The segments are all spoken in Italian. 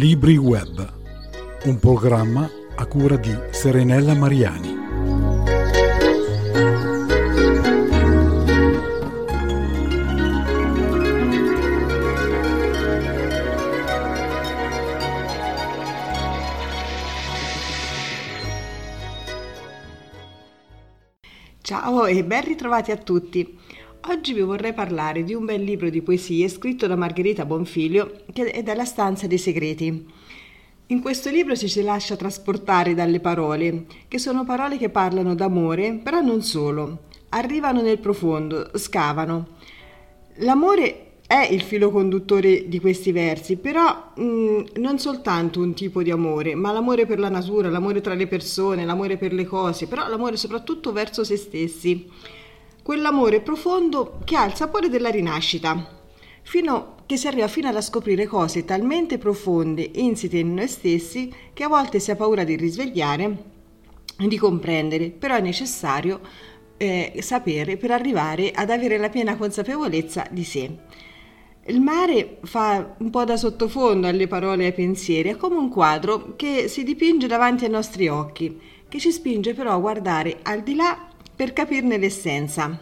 Libri Web, un programma a cura di Serenella Mariani. Ciao e ben ritrovati a tutti. Oggi vi vorrei parlare di un bel libro di poesie scritto da Margherita Bonfiglio che è dalla stanza dei segreti. In questo libro ci si lascia trasportare dalle parole, che sono parole che parlano d'amore, però non solo. Arrivano nel profondo, scavano. L'amore è il filo conduttore di questi versi, però mh, mm, non soltanto un tipo di amore, ma l'amore per la natura, l'amore tra le persone, l'amore per le cose, però l'amore soprattutto verso se stessi quell'amore profondo che ha il sapore della rinascita, fino che si arriva fino a scoprire cose talmente profonde, insite in noi stessi, che a volte si ha paura di risvegliare, di comprendere, però è necessario eh, sapere per arrivare ad avere la piena consapevolezza di sé. Il mare fa un po' da sottofondo alle parole e ai pensieri, è come un quadro che si dipinge davanti ai nostri occhi, che ci spinge però a guardare al di là per capirne l'essenza.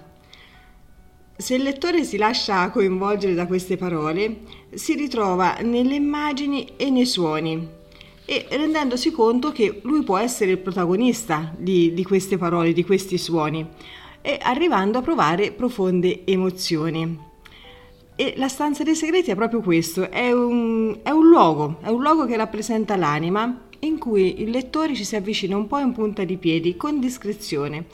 Se il lettore si lascia coinvolgere da queste parole, si ritrova nelle immagini e nei suoni e rendendosi conto che lui può essere il protagonista di, di queste parole, di questi suoni e arrivando a provare profonde emozioni. E la stanza dei segreti è proprio questo, è un, è un luogo, è un luogo che rappresenta l'anima in cui il lettore ci si avvicina un po' in punta di piedi, con discrezione,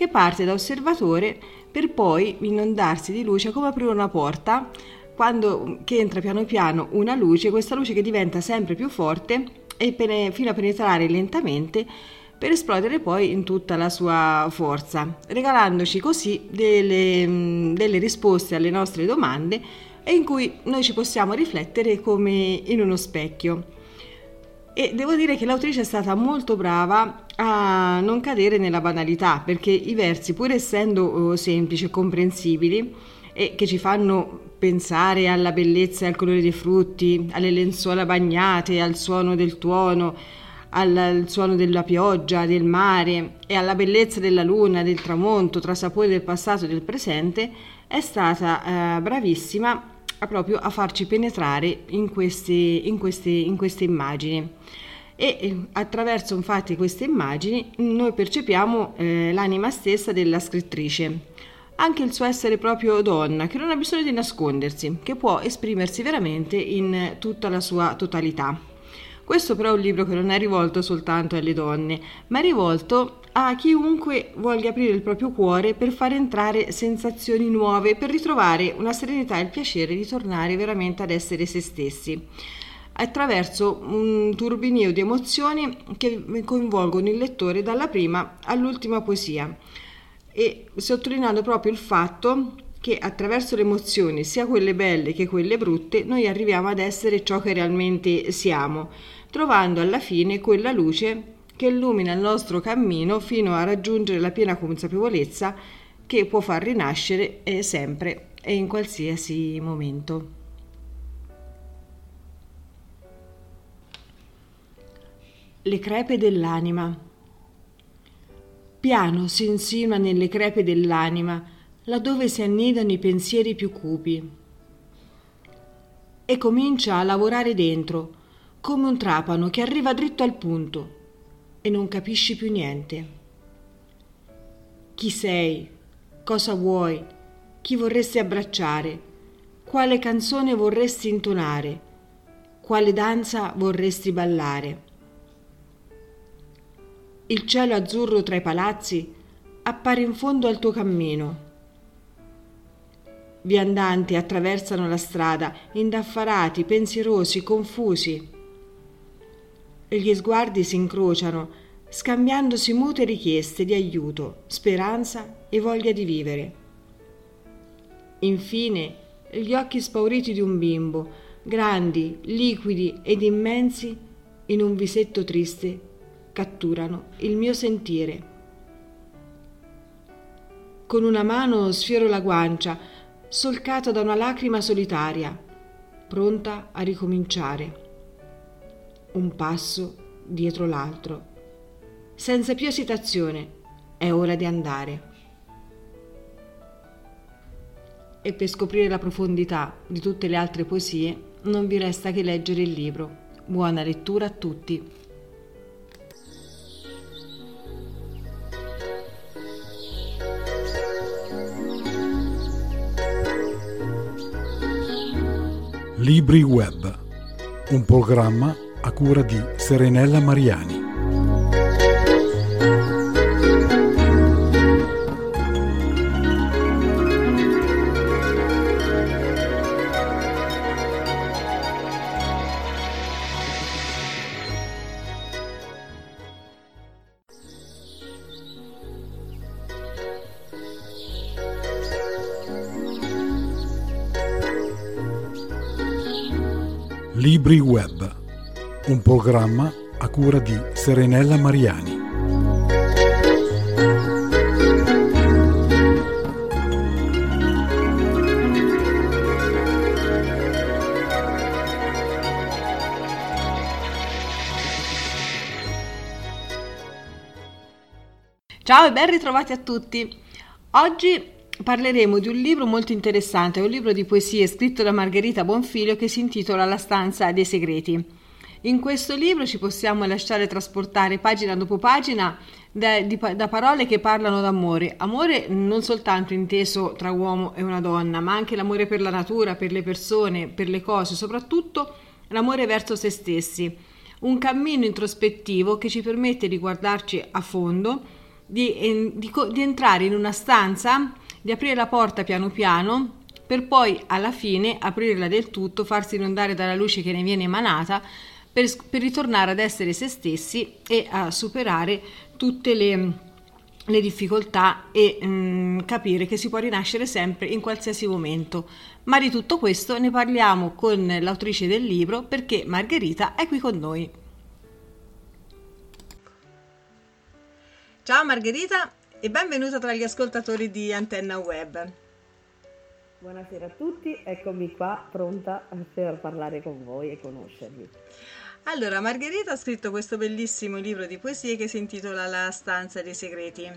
che parte da osservatore per poi inondarsi di luce come aprire una porta quando che entra piano piano una luce, questa luce che diventa sempre più forte e pene, fino a penetrare lentamente per esplodere poi in tutta la sua forza, regalandoci così delle, delle risposte alle nostre domande e in cui noi ci possiamo riflettere come in uno specchio. E devo dire che l'autrice è stata molto brava a non cadere nella banalità, perché i versi, pur essendo oh, semplici e comprensibili, e che ci fanno pensare alla bellezza e al colore dei frutti, alle lenzuola bagnate, al suono del tuono, al, al suono della pioggia, del mare e alla bellezza della luna, del tramonto, tra sapori del passato e del presente, è stata eh, bravissima a proprio a farci penetrare in queste, in queste, in queste immagini e eh, attraverso infatti queste immagini noi percepiamo eh, l'anima stessa della scrittrice, anche il suo essere proprio donna, che non ha bisogno di nascondersi, che può esprimersi veramente in tutta la sua totalità. Questo però è un libro che non è rivolto soltanto alle donne, ma è rivolto a chiunque voglia aprire il proprio cuore per far entrare sensazioni nuove, per ritrovare una serenità e il piacere di tornare veramente ad essere se stessi attraverso un turbinio di emozioni che coinvolgono il lettore dalla prima all'ultima poesia. E sottolineando proprio il fatto che attraverso le emozioni, sia quelle belle che quelle brutte, noi arriviamo ad essere ciò che realmente siamo trovando alla fine quella luce che illumina il nostro cammino fino a raggiungere la piena consapevolezza che può far rinascere sempre e in qualsiasi momento. Le crepe dell'anima. Piano si insinua nelle crepe dell'anima, laddove si annidano i pensieri più cupi. E comincia a lavorare dentro, come un trapano che arriva dritto al punto e non capisci più niente. Chi sei? Cosa vuoi? Chi vorresti abbracciare? Quale canzone vorresti intonare? Quale danza vorresti ballare? Il cielo azzurro tra i palazzi appare in fondo al tuo cammino. Viandanti attraversano la strada, indaffarati, pensierosi, confusi gli sguardi si incrociano, scambiandosi mute richieste di aiuto, speranza e voglia di vivere. Infine, gli occhi spauriti di un bimbo, grandi, liquidi ed immensi, in un visetto triste, catturano il mio sentire. Con una mano sfioro la guancia, solcata da una lacrima solitaria, pronta a ricominciare un passo dietro l'altro. Senza più esitazione, è ora di andare. E per scoprire la profondità di tutte le altre poesie non vi resta che leggere il libro. Buona lettura a tutti. Libri Web, un programma a cura di Serenella Mariani. Libri Web, un programma a cura di Serenella Mariani. Ciao e ben ritrovati a tutti. Oggi parleremo di un libro molto interessante, un libro di poesie scritto da Margherita Bonfiglio che si intitola La stanza dei segreti. In questo libro ci possiamo lasciare trasportare pagina dopo pagina da, di, da, parole che parlano d'amore. Amore non soltanto inteso tra uomo e una donna, ma anche l'amore per la natura, per le persone, per le cose, soprattutto l'amore verso se stessi. Un cammino introspettivo che ci permette di guardarci a fondo, di, di, di entrare in una stanza di aprire la porta piano piano per poi alla fine aprirla del tutto, farsi inondare dalla luce che ne viene emanata per, per ritornare ad essere se stessi e a superare tutte le, le difficoltà e mh, mm, capire che si può rinascere sempre in qualsiasi momento. Ma di tutto questo ne parliamo con l'autrice del libro perché Margherita è qui con noi. Ciao Margherita e benvenuta tra gli ascoltatori di Antenna Web. Buonasera a tutti, eccomi qua pronta per parlare con voi e conoscervi. Allora, Margherita ha scritto questo bellissimo libro di poesie che si intitola La stanza dei segreti.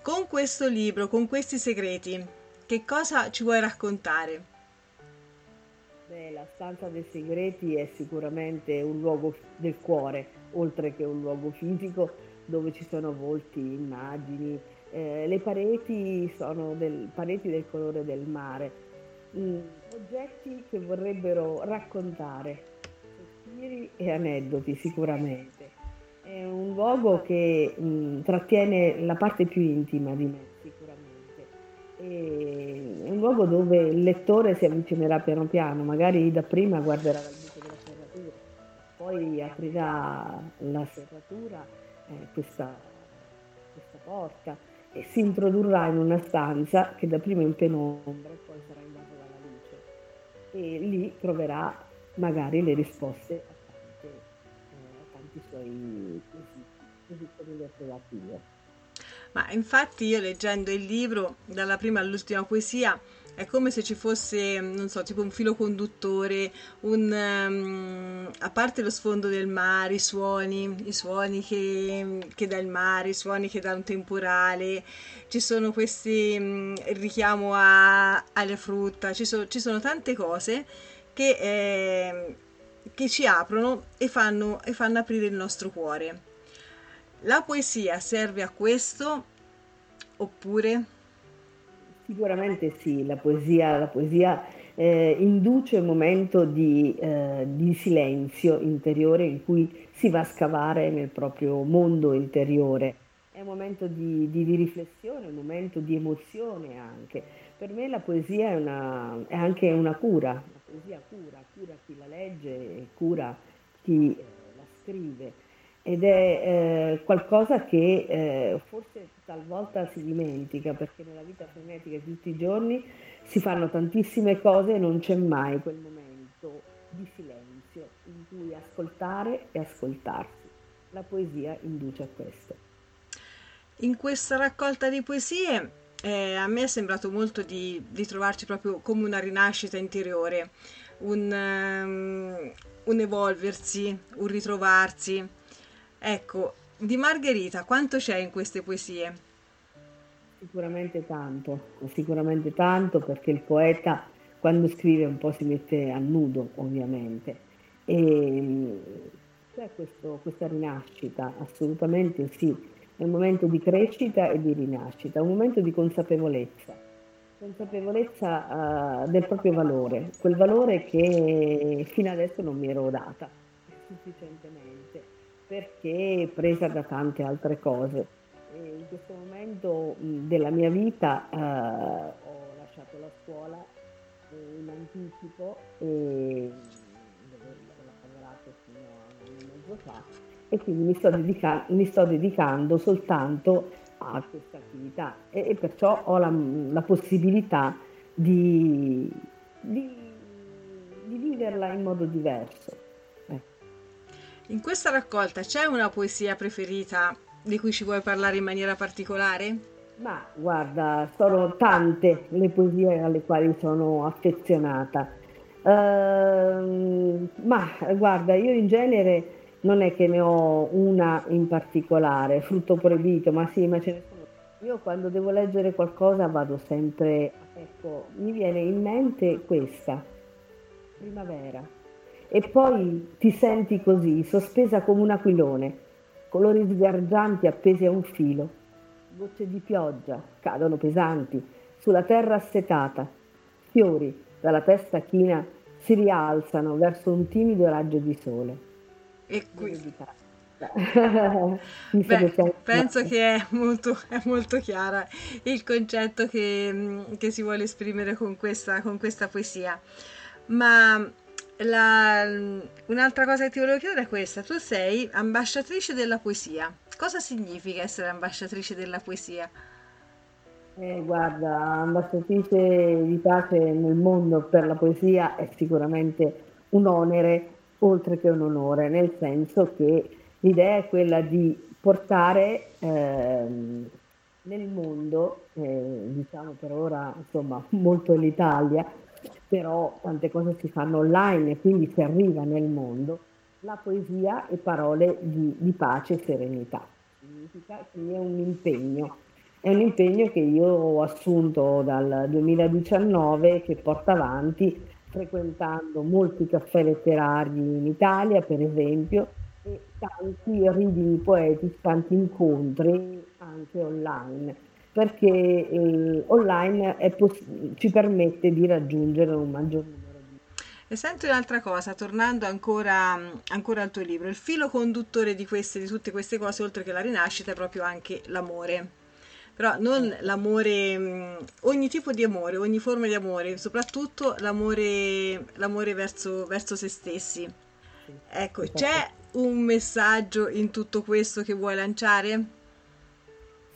Con questo libro, con questi segreti, che cosa ci vuoi raccontare? Beh, la stanza dei segreti è sicuramente un luogo del cuore, oltre che un luogo fisico dove ci sono volti, immagini. Eh, le pareti sono del, pareti del colore del mare, mm, oggetti che vorrebbero raccontare sospiri e aneddoti sicuramente. È un luogo che mh, trattiene la parte più intima di me sicuramente. E è un luogo dove il lettore si avvicinerà piano piano, magari dapprima guarderà dal buco della serratura, poi aprirà la serratura eh, questa, questa porta e si introdurrà in una stanza che da prima è in penombra e poi sarà invasa dalla luce e lì troverà magari le risposte a, tante, eh, a tanti suoi quesiti, così come li ho trovati io. Ma infatti io leggendo il libro, dalla prima all'ultima poesia, è come se ci fosse, non so, tipo un filo conduttore, un, um, a parte lo sfondo del mare, i suoni, i suoni che, che dà il mare, i suoni che dà un temporale, ci sono questi, um, il richiamo a, alle frutta, ci, so, ci, sono tante cose che, eh, che ci aprono e fanno, e fanno aprire il nostro cuore. La poesia serve a questo oppure Sicuramente sì, la poesia, la poesia eh, induce un momento di, eh, di, silenzio interiore in cui si va a scavare nel proprio mondo interiore. È un momento di, di, di riflessione, un momento di emozione anche. Per me la poesia è, una, è, anche una cura, la poesia cura, cura chi la legge e cura chi eh, la scrive ed è eh, qualcosa che eh, forse talvolta si dimentica perché nella vita frenetica di tutti i giorni si fanno tantissime cose e non c'è mai quel momento di silenzio in cui ascoltare e ascoltarsi. La poesia induce a questo. In questa raccolta di poesie eh, a me è sembrato molto di, di, trovarci proprio come una rinascita interiore. un, um, un evolversi, un ritrovarsi. Ecco, di Margherita quanto c'è in queste poesie? Sicuramente tanto, sicuramente tanto perché il poeta quando scrive un po' si mette a nudo ovviamente e c'è questo, questa rinascita, assolutamente sì, è un momento di crescita e di rinascita, un momento di consapevolezza, consapevolezza uh, del proprio valore, quel valore che fino adesso non mi ero data sufficientemente perché presa da tante altre cose. E in questo momento della mia vita uh, ho lasciato la scuola eh, in anticipo e dove ho lavorato fino a un mezzo fa e quindi mi sto, dedica- mi sto dedicando soltanto a questa attività e, e perciò ho la, la possibilità di, di, di, viverla in modo diverso. Eh. In questa raccolta c'è una poesia preferita di cui ci vuoi parlare in maniera particolare? Ma guarda, sono tante le poesie alle quali sono affezionata. Uh, ma guarda, io in genere non è che ne ho una in particolare, frutto proibito, ma sì, ma ce ne sono. Io quando devo leggere qualcosa vado sempre, ecco, mi viene in mente questa, primavera, e poi ti senti così, sospesa come un aquilone, colori sgargianti appesi a un filo, gocce di pioggia cadono pesanti sulla terra assetata, fiori dalla testa china si rialzano verso un timido raggio di sole e qui... Beh, penso che è molto, è molto chiara il concetto che, mm, che si vuole esprimere con questa, con questa poesia. Ma la, un'altra cosa che ti volevo chiedere è questa: tu sei ambasciatrice della poesia. Cosa significa essere ambasciatrice della poesia? Eh, guarda, ambasciatrice di pace nel mondo per la poesia è sicuramente un onere oltre che un onore, nel senso che l'idea è quella di portare ehm, nel mondo, eh, diciamo per ora insomma molto l'Italia, però tante cose si fanno online e quindi si arriva nel mondo, la poesia e parole di, di pace e serenità. Significa che è un impegno, è un impegno che io ho assunto dal 2019 che porta avanti frequentando molti caffè letterari in Italia, per esempio, e tanti reading poetici, tanti incontri anche online, perché eh, online poss- ci permette di raggiungere un maggior numero. E senti un'altra cosa, tornando ancora, ancora, al tuo libro, il filo conduttore di, queste, di tutte queste cose, oltre che la rinascita, è proprio anche l'amore però non l'amore, mm, ogni tipo di amore, ogni forma di amore, soprattutto l'amore, l'amore verso, verso se stessi. Ecco, c'è un messaggio in tutto questo che vuoi lanciare?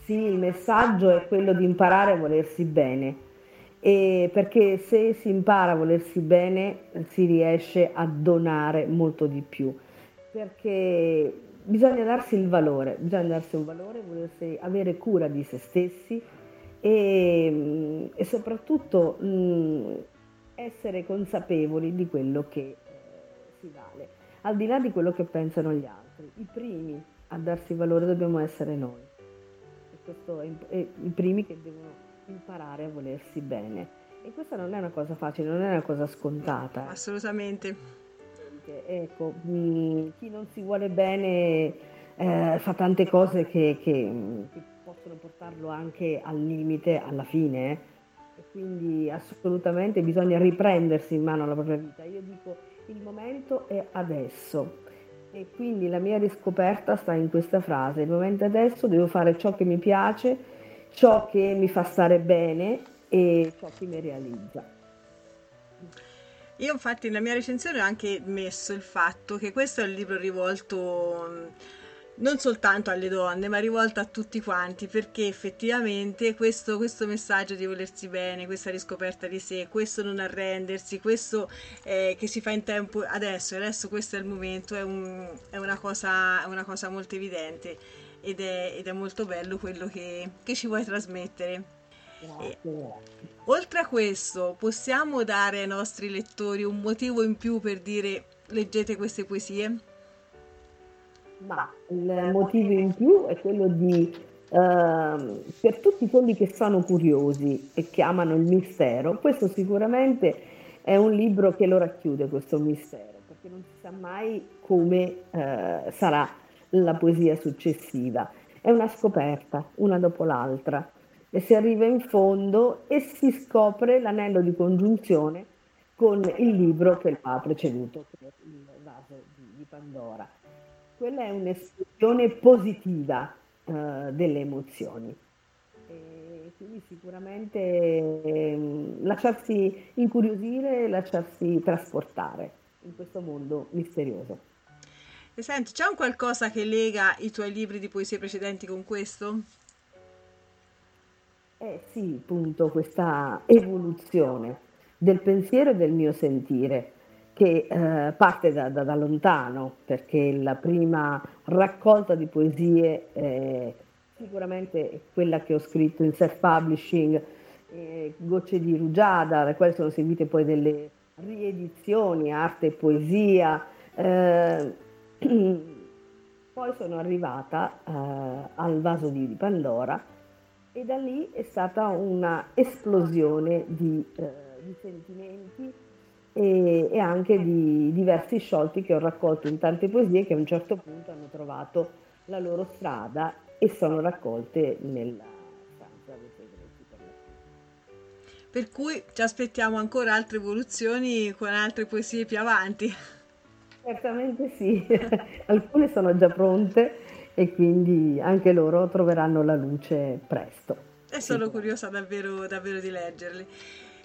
Sì, il messaggio è quello di imparare a volersi bene. E perché se si impara a volersi bene si riesce a donare molto di più. Perché bisogna darsi il valore, bisogna darsi un valore, volersi, avere cura di se stessi e, e soprattutto mh, essere consapevoli di quello che eh, si vale, al di là di quello che pensano gli altri. I primi a darsi valore dobbiamo essere noi. E è, è i primi che devono imparare a volersi bene. E questa non è una cosa facile, non è una cosa scontata. Assolutamente perché ecco, mh, chi non si vuole bene eh, fa tante cose che, che, che, possono portarlo anche al limite alla fine. Eh. E quindi assolutamente bisogna riprendersi in mano la propria vita. Io dico il momento è adesso. E quindi la mia riscoperta sta in questa frase, il momento adesso, devo fare ciò che mi piace, ciò che mi fa stare bene e ciò che mi realizza. Io infatti nella mia recensione ho anche messo il fatto che questo è un libro rivolto mm, non soltanto alle donne, ma rivolto a tutti quanti, perché effettivamente questo, questo, messaggio di volersi bene, questa riscoperta di sé, questo non arrendersi, questo eh, che si fa in tempo adesso, adesso questo è il momento, è, un, è, una, cosa, una, cosa, molto evidente ed è, ed è molto bello quello che, che ci vuoi trasmettere. Grazie. Oltre a questo, possiamo dare ai nostri lettori un motivo in più per dire leggete queste poesie? Ma il motivo in più è quello di, eh, per tutti quelli che sono curiosi e che amano il mistero, questo sicuramente è un libro che lo racchiude, questo mistero, perché non si sa mai come eh, sarà la poesia successiva. È una scoperta, una dopo l'altra, e si arriva in fondo e si scopre l'anello di congiunzione con il libro che lo ha preceduto, il vaso di, Pandora quella è un'espressione positiva uh, delle emozioni. E quindi sicuramente eh, lasciarsi incuriosire, lasciarsi trasportare in questo mondo misterioso. E senti, c'è un qualcosa che lega i tuoi libri di poesie precedenti con questo? Eh sì, appunto, questa evoluzione del pensiero e del mio sentire che eh, parte da, da, da, lontano, perché la prima raccolta di poesie è sicuramente quella che ho scritto in self-publishing, eh, Gocce di Rugiada, da quali sono seguite poi delle riedizioni, arte e poesia. Eh, poi sono arrivata eh, al vaso di, di, Pandora e da lì è stata una esplosione di, eh, di sentimenti e, e, anche di diversi sciolti che ho raccolto in tante poesie che a un certo punto hanno trovato la loro strada e sono raccolte nella stanza dei segreti per Per cui ci aspettiamo ancora altre evoluzioni con altre poesie più avanti. Certamente sì, alcune sono già pronte e quindi anche loro troveranno la luce presto. E sono curiosa davvero, davvero di leggerli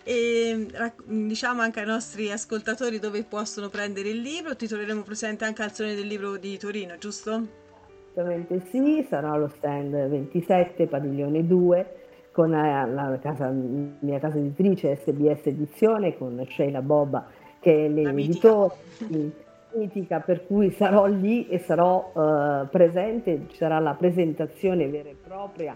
e diciamo anche ai nostri ascoltatori dove possono prendere il libro. Ti troveremo presente anche al Salone del Libro di Torino, giusto? Assolutamente sì, sarò allo stand 27, padiglione 2, con la, la casa, mia casa editrice SBS Edizione, con Sheila Bobba che è l'editore mitica, per cui sarò lì e sarò uh, presente, ci sarà la presentazione vera e propria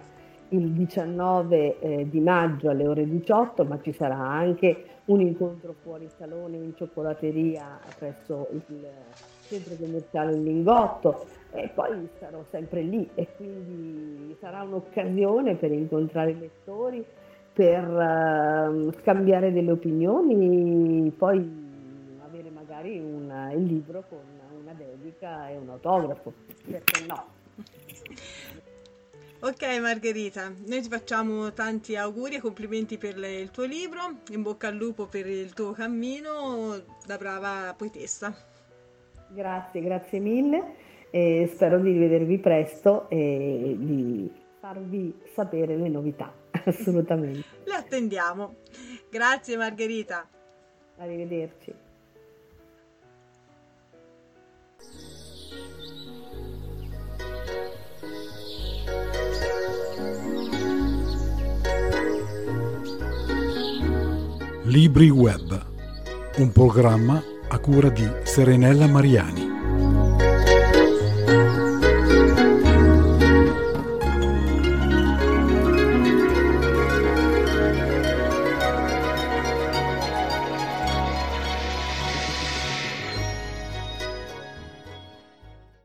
il 19 eh, di maggio alle ore 18, ma ci sarà anche un incontro fuori salone in cioccolateria presso il centro commerciale in Lingotto. E poi sarò sempre lì. E quindi sarà un'occasione per incontrare i lettori, per uh, scambiare delle opinioni, poi magari un, il libro con una dedica e un autografo, perché no? Ok Margherita, noi ti facciamo tanti auguri e complimenti per le, il tuo libro, in bocca al lupo per il tuo cammino da brava poetessa. Grazie, grazie mille e spero di rivedervi presto e di farvi sapere le novità, assolutamente. le attendiamo. Grazie Margherita. Arrivederci. Libri Web, un programma a cura di Serenella Mariani.